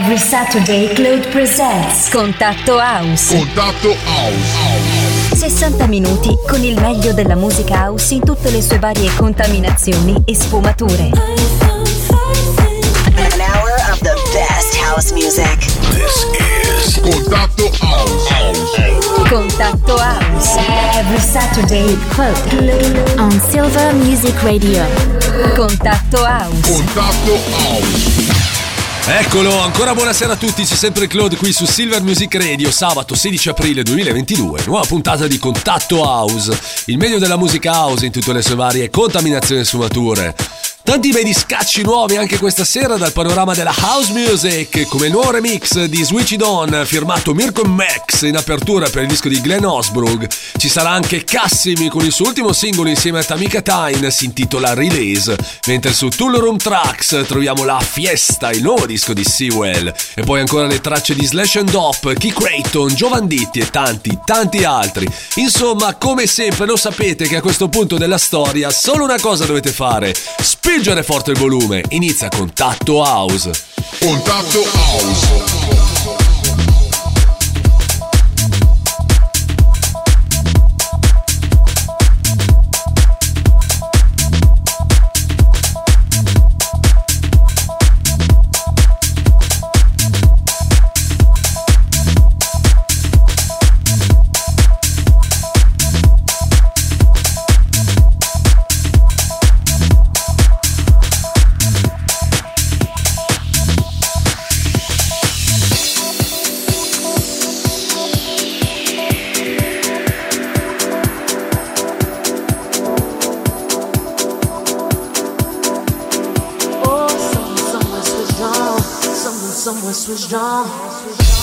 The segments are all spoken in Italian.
Every Saturday Claude presents Contatto House. Contatto House. 60 minuti con il meglio della musica house in tutte le sue varie contaminazioni e sfumature. An hour of the best house music. This is Contatto House. Contatto House. Every Saturday Claude on Silver Music Radio. Contatto House. Contatto House. Eccolo, ancora buonasera a tutti, c'è sempre Claude qui su Silver Music Radio, sabato 16 aprile 2022, nuova puntata di Contatto House, il meglio della musica house in tutte le sue varie contaminazioni e sfumature. Tanti bei discacci nuovi anche questa sera dal panorama della house music, come il nuovo remix di Switch It On firmato Mirko Max in apertura per il disco di Glenn Osbrug. Ci sarà anche Cassimi con il suo ultimo singolo insieme a Tamika Tyne, si intitola Release, mentre su Tool Room Tracks troviamo la Fiesta, il nuovo disco di Sewell. E poi ancora le tracce di Slash and Dop, Key Creighton, Giovanditti e tanti, tanti altri. Insomma, come sempre lo sapete che a questo punto della storia solo una cosa dovete fare. Spingere forte il volume, inizia Contatto House. Contatto House. Someone, switched on.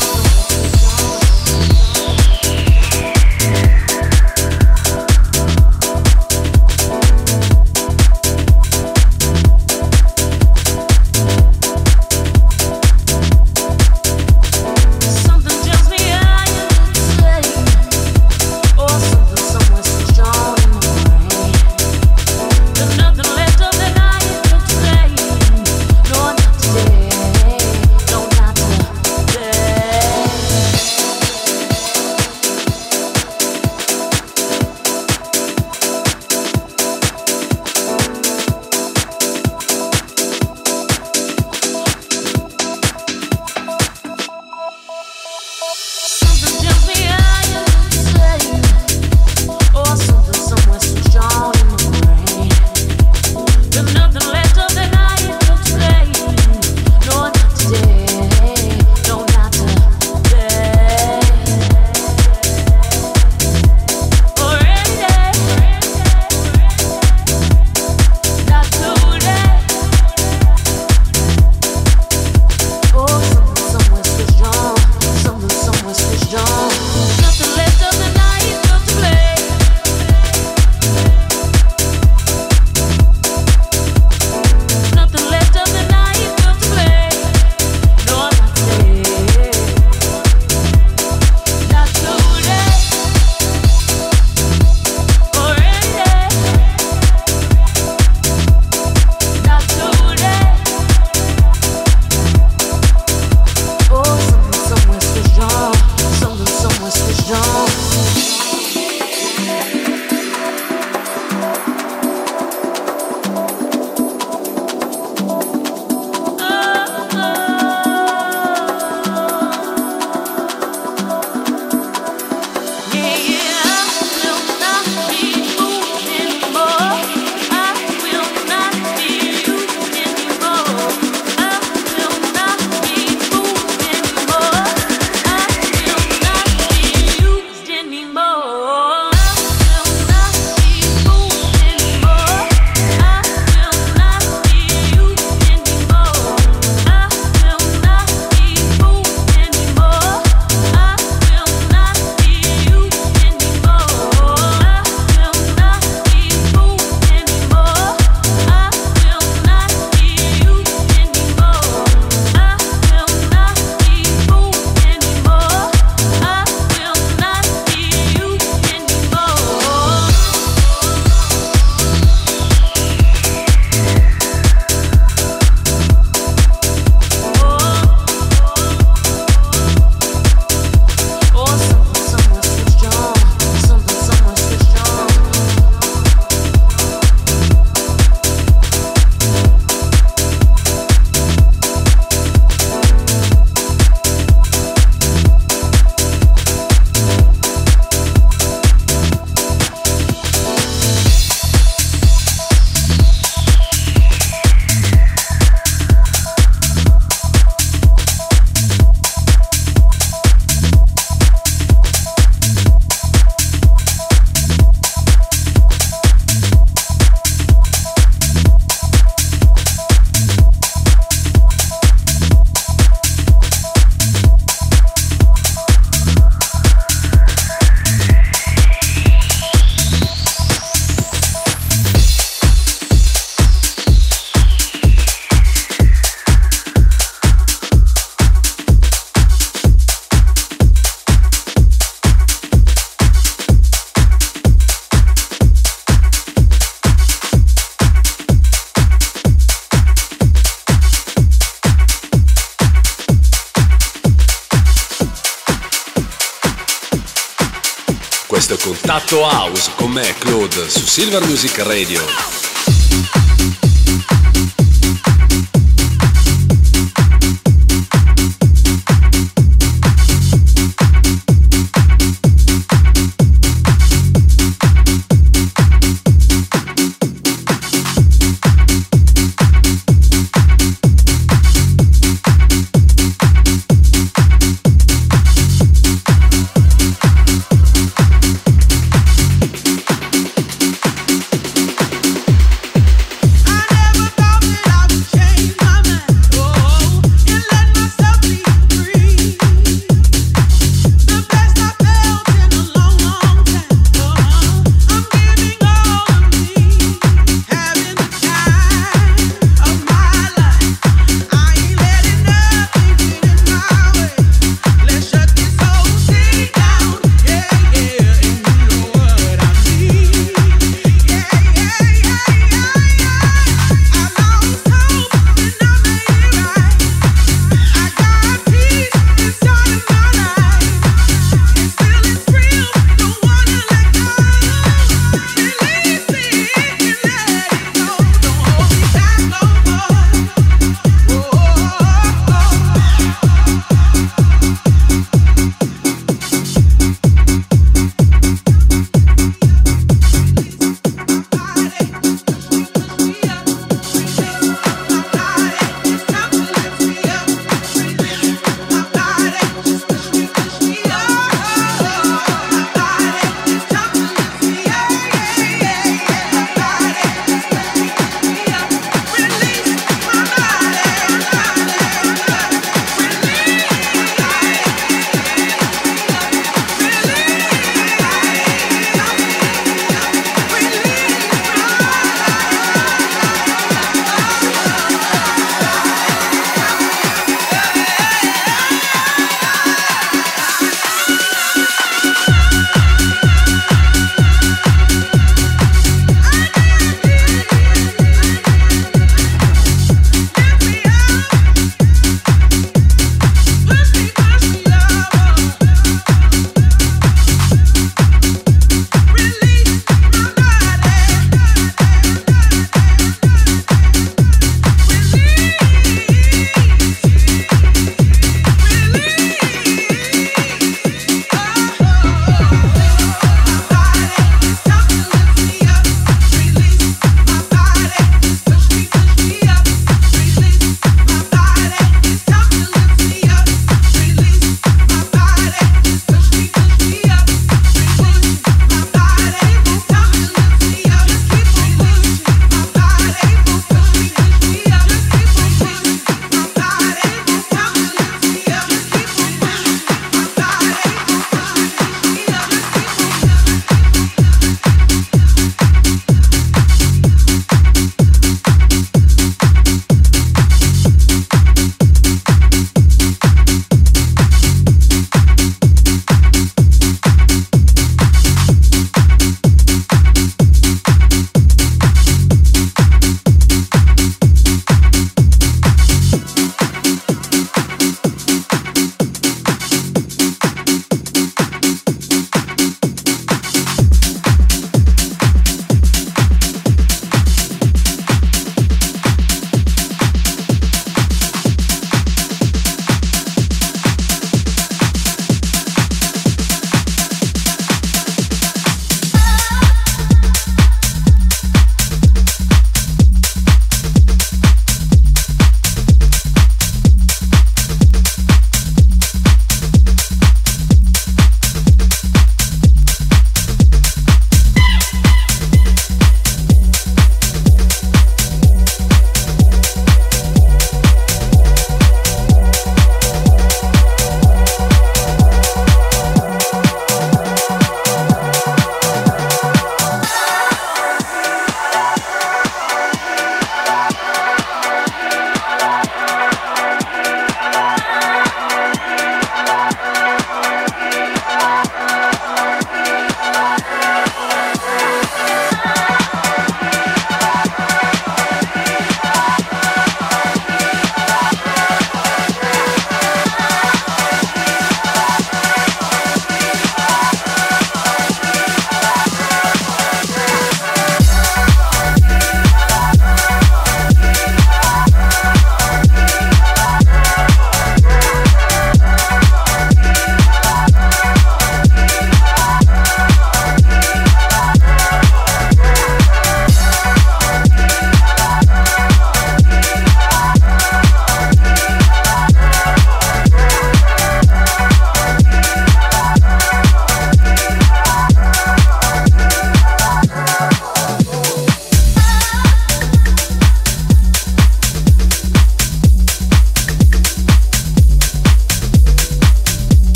Contatto House con me, Claude, su Silver Music Radio.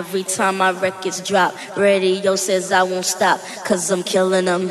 Every time my records drop. Radio says I won't stop, cause I'm killing them.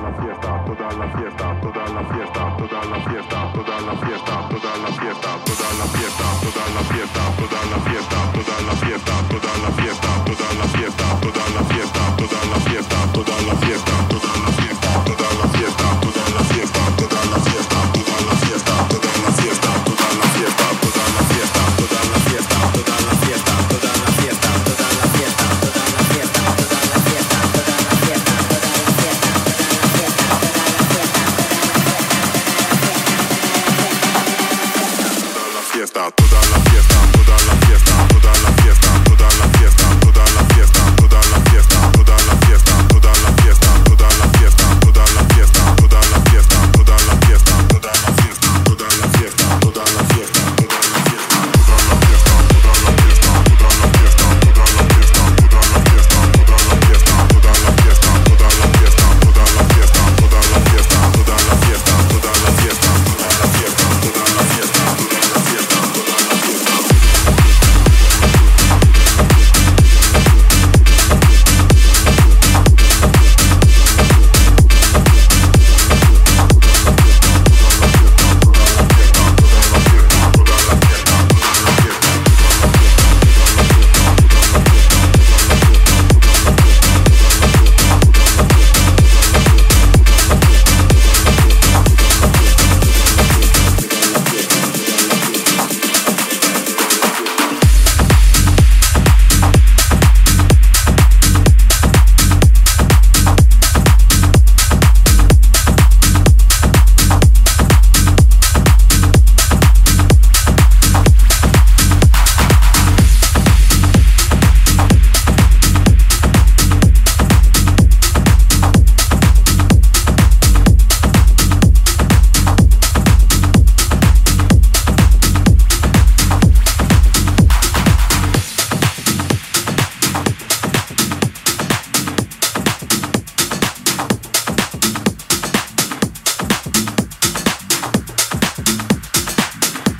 dalla la dalla fiestato la fiestato dalla la dalla fiestato la fiestato dalla la dalla fiestato la fiestato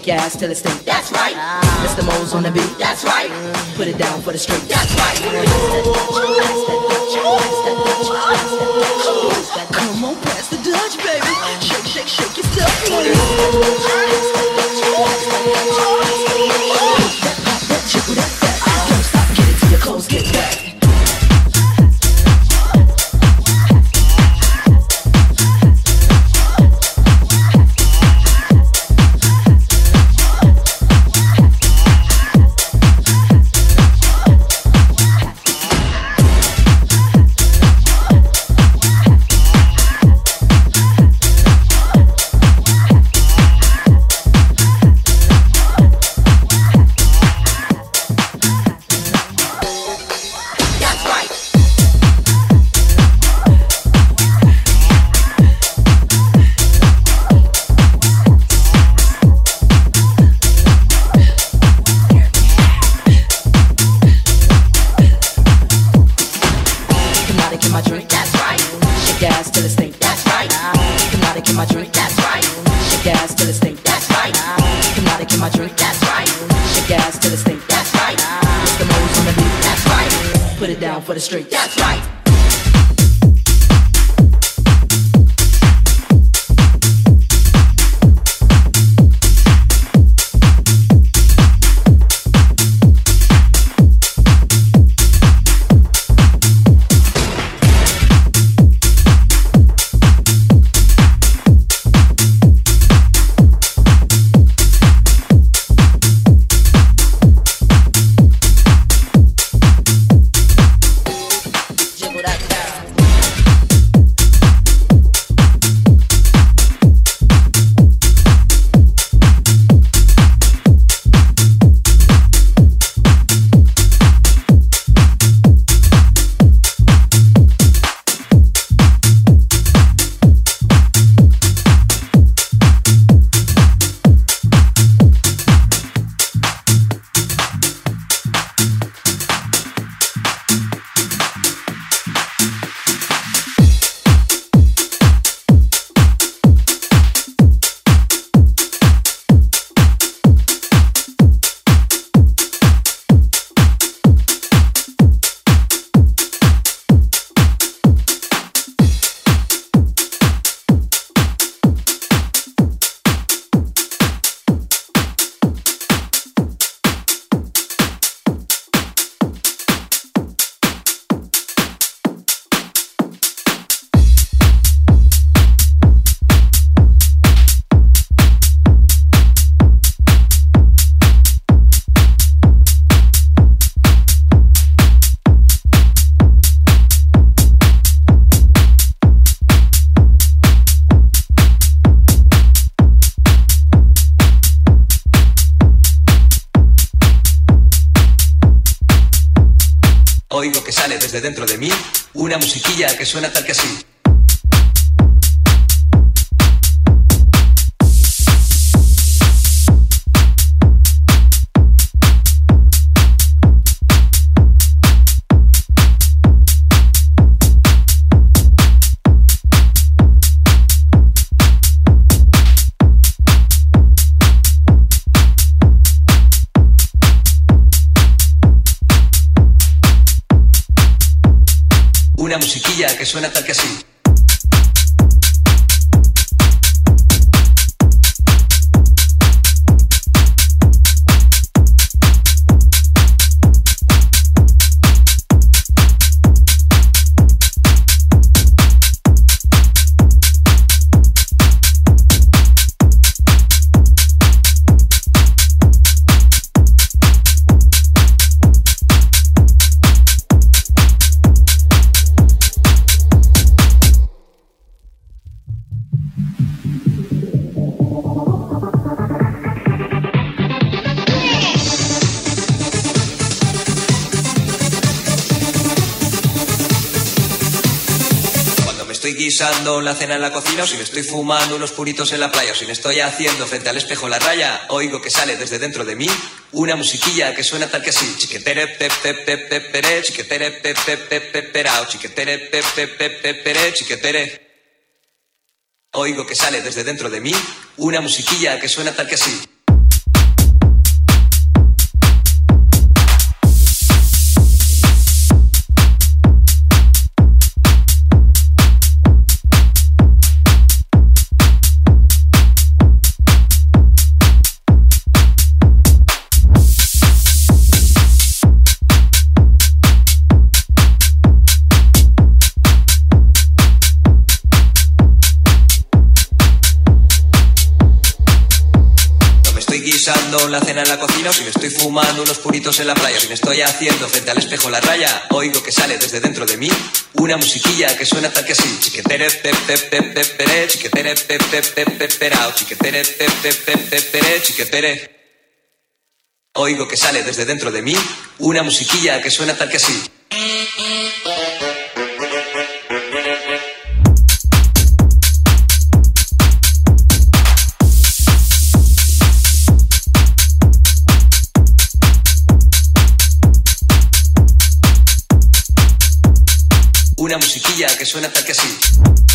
kick your ass till it stinks. que suena tal que así. que suena tal que así. Guisando la cena en la cocina, o si me estoy fumando unos puritos en la playa, o si me estoy haciendo frente al espejo la raya, oigo que sale desde dentro de mí una musiquilla que suena tal que así. Chiquetere pe pe pe pe pere, chiquetere chiquetere chiquetere. Oigo que sale desde dentro de mí una musiquilla que suena tal que así. La cena en la cocina, o si me estoy fumando unos puritos en la playa, o si me estoy haciendo frente al espejo la raya, oigo que sale desde dentro de mí una musiquilla que suena tal que así. Chiquetere pe pe pe pe pere, chiquetere pe pe pe pe perao, chiquetere pe pe pe pe pere, chiquetere. Oigo que sale desde dentro de mí una musiquilla que suena tal que así. Una musiquilla que suena tal que así.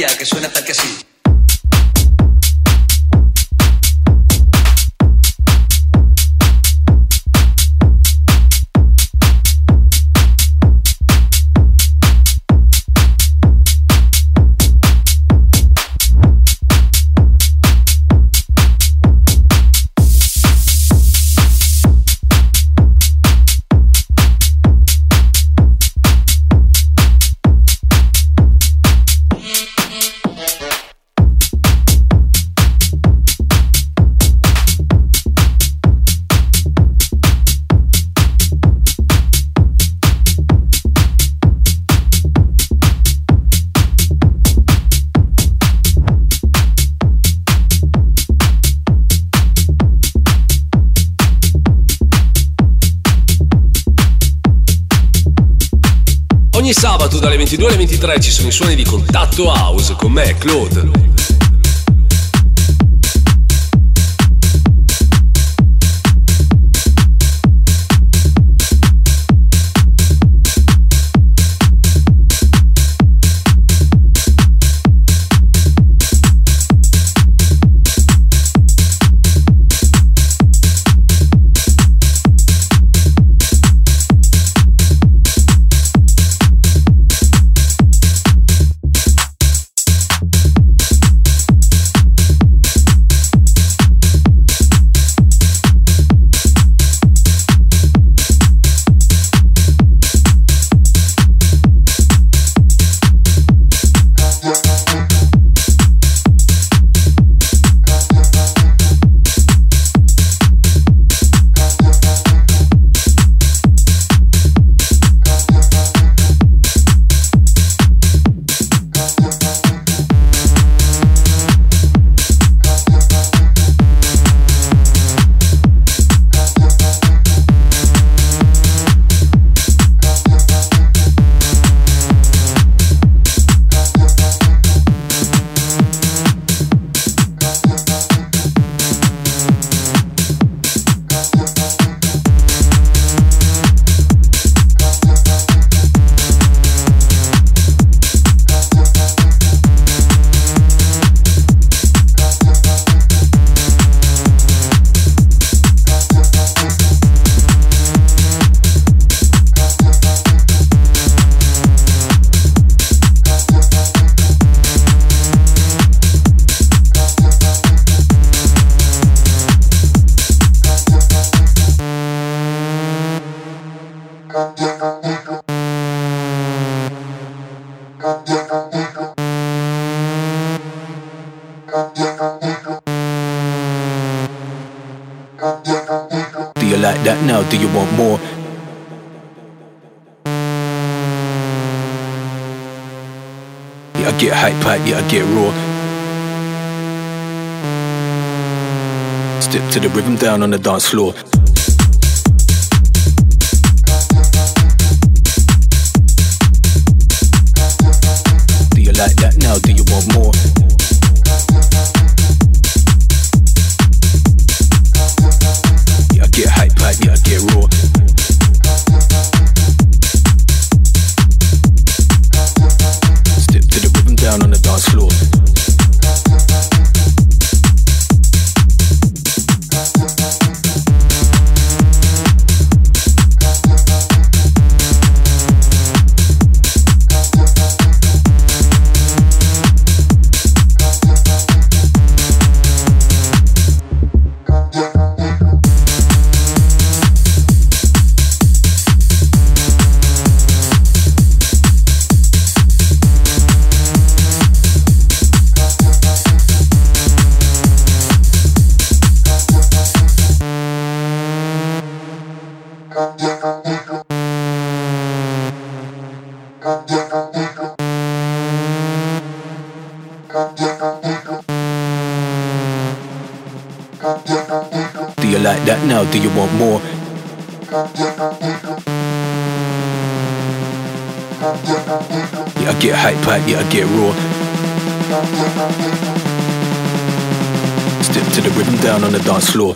Musiquilla que suena tal que así. Sono suoni di Contatto House con me, Claude. Do you want more? Yeah, I get hype hype, yeah, I get raw. Step to the rhythm down on the dance floor. Hype, yeah, I get raw. Step to the rhythm down on the dance floor.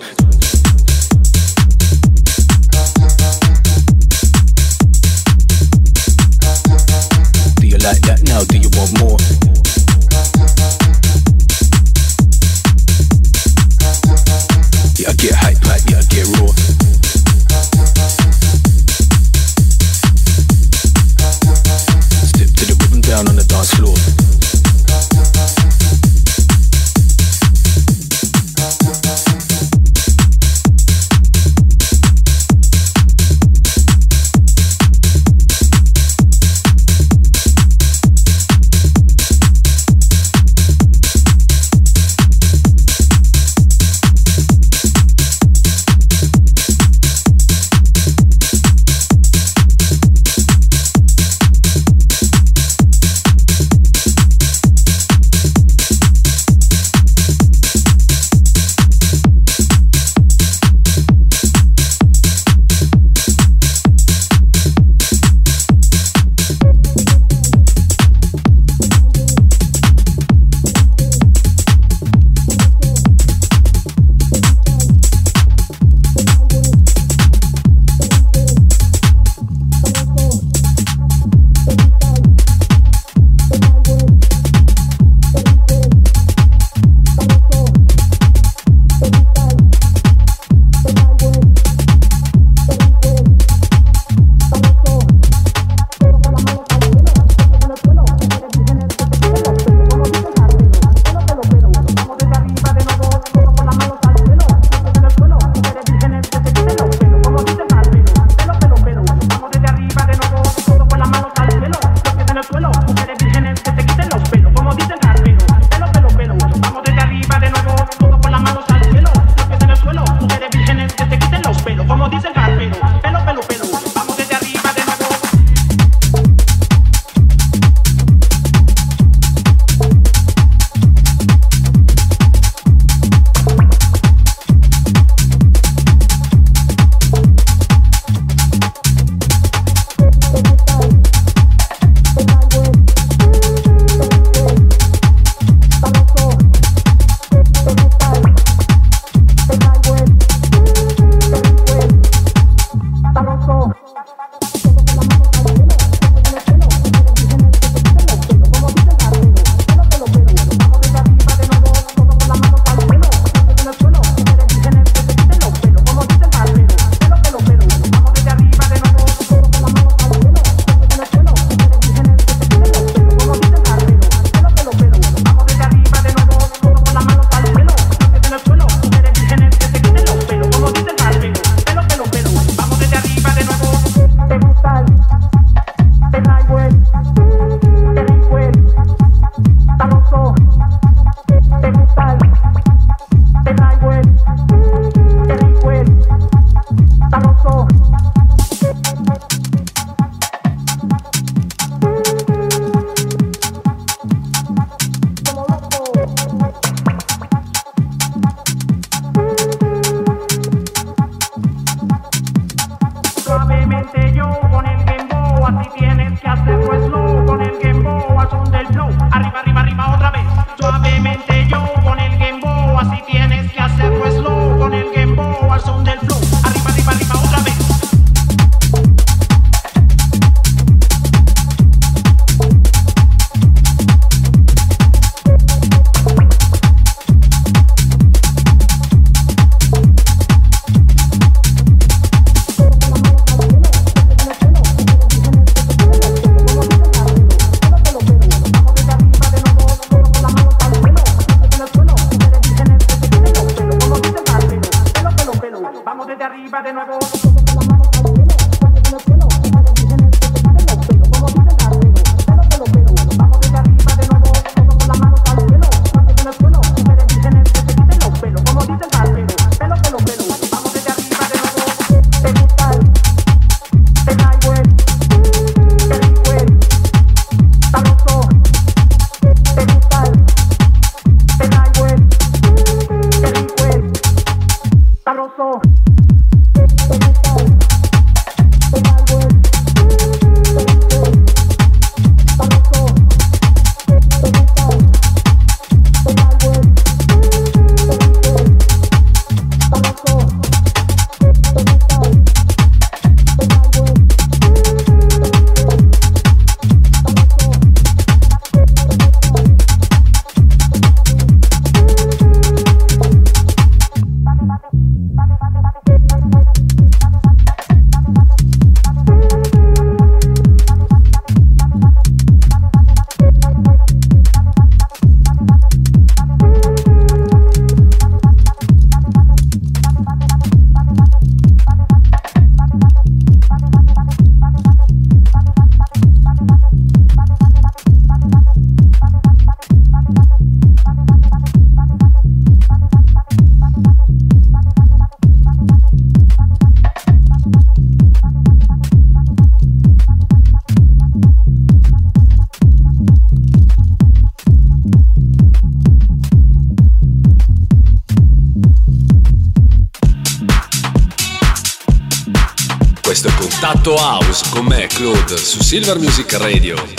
House con me, Claude, su Silver Music Radio.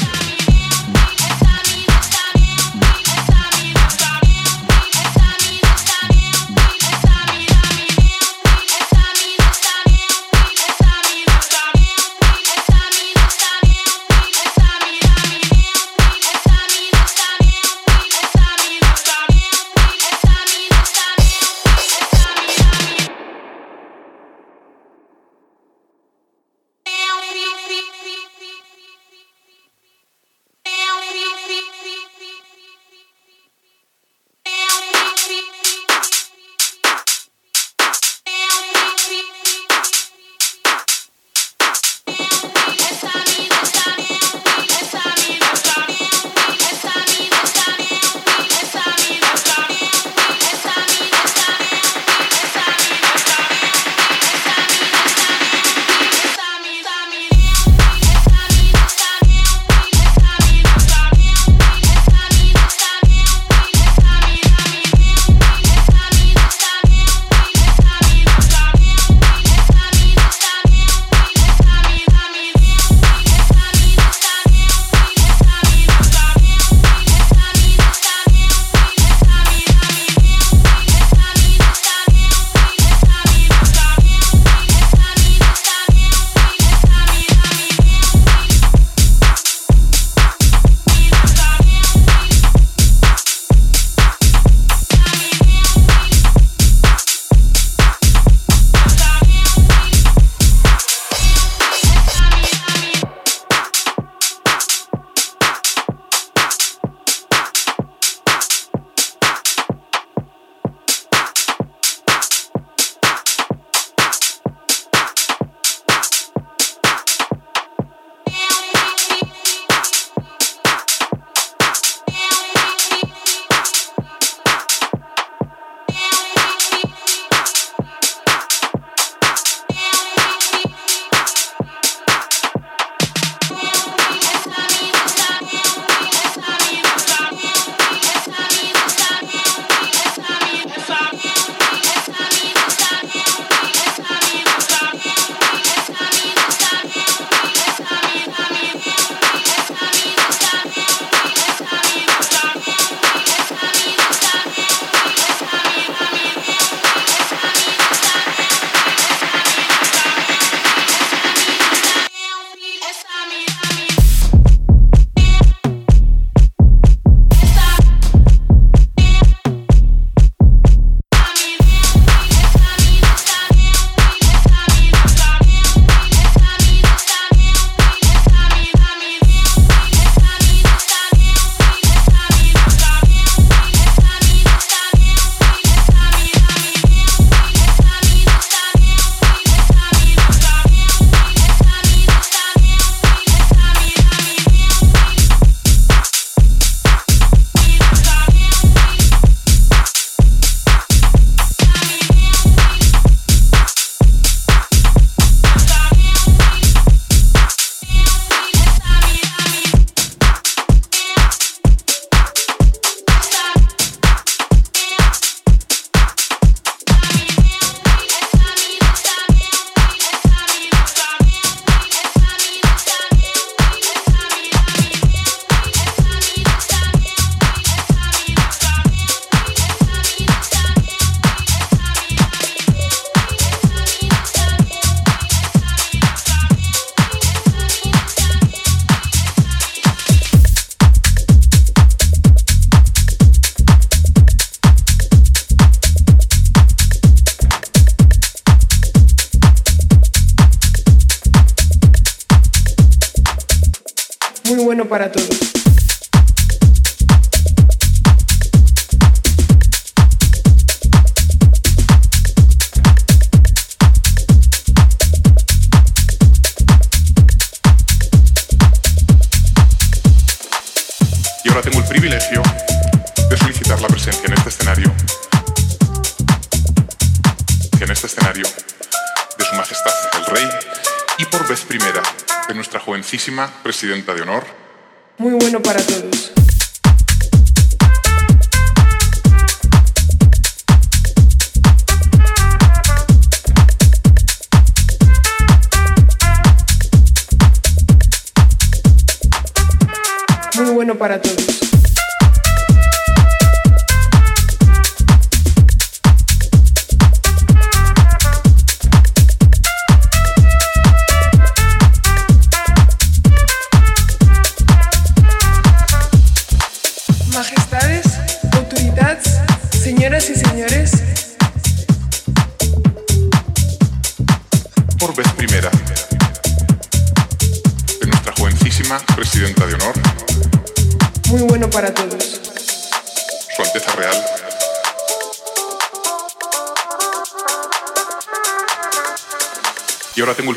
Para todos.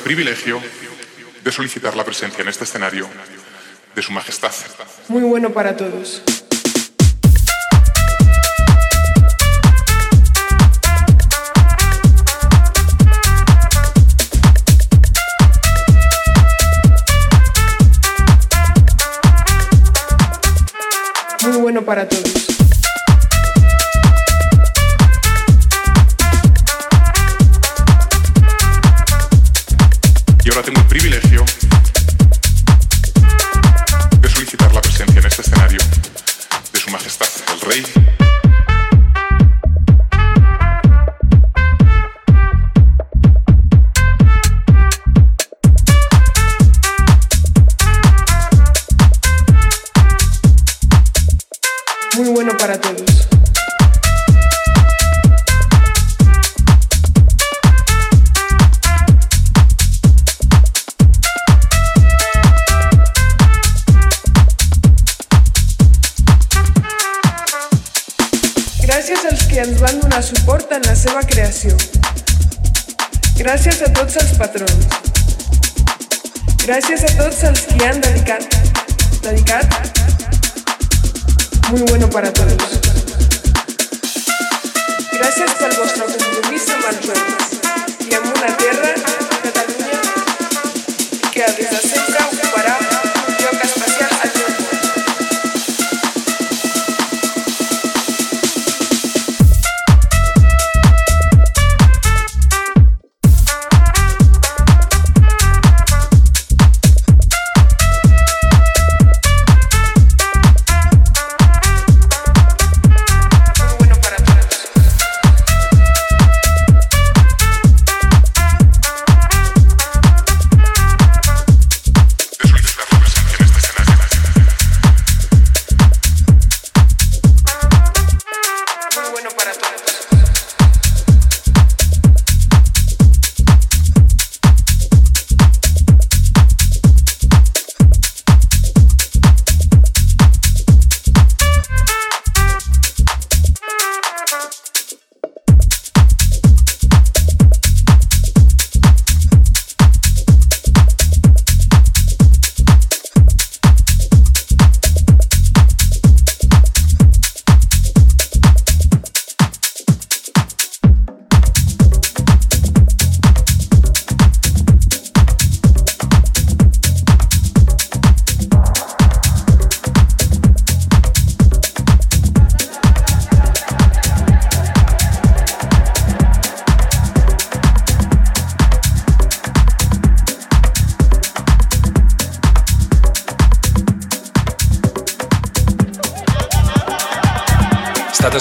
Privilegio de solicitar la presencia en este escenario de Su Majestad Muy bueno para todos. Gràcies als que ens van donar suport en la seva creació. Gràcies a tots els patrons. Gràcies a tots els que han dedicat, dedicat muy bueno para todos. Gràcies pel vostre compromís amb els joves i una terra,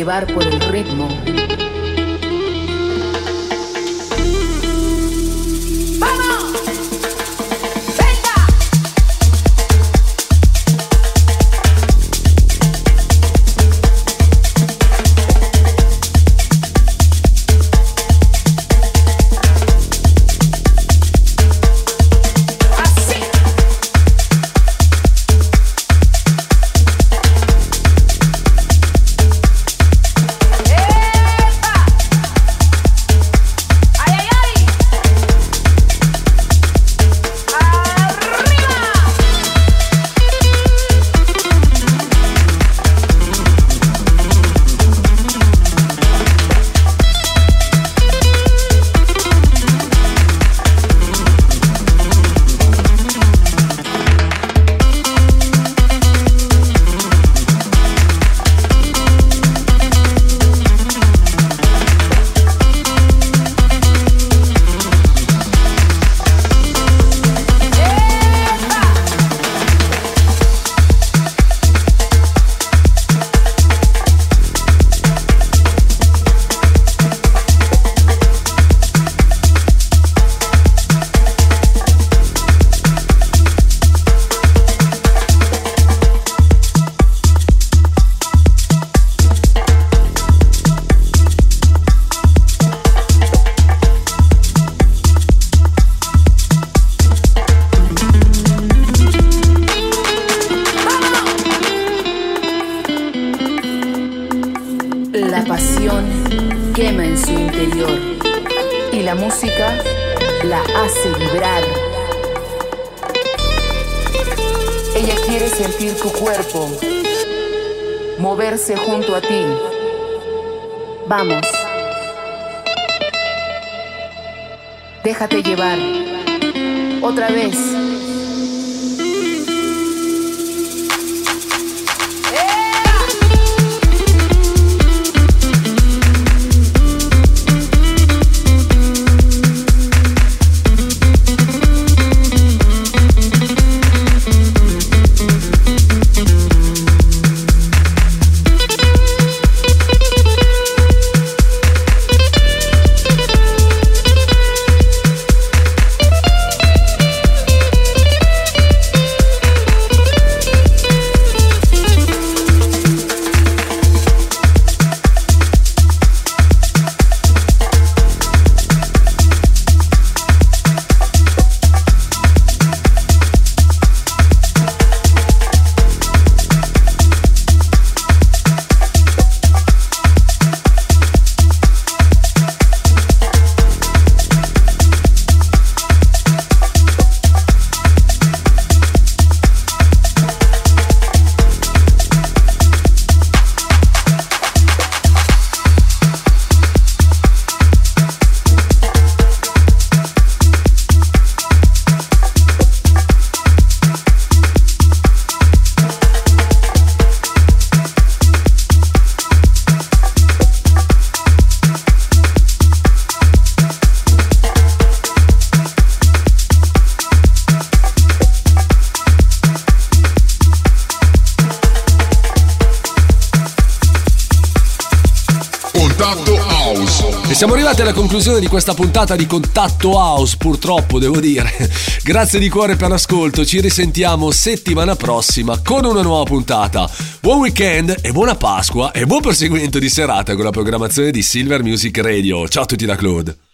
Llevar por Déjate llevar. Otra vez. Conclusione di questa puntata di Contatto House, purtroppo devo dire. Grazie di cuore per l'ascolto, ci risentiamo settimana prossima con una nuova puntata. Buon weekend e buona Pasqua e buon proseguimento di serata con la programmazione di Silver Music Radio. Ciao a tutti da Claude.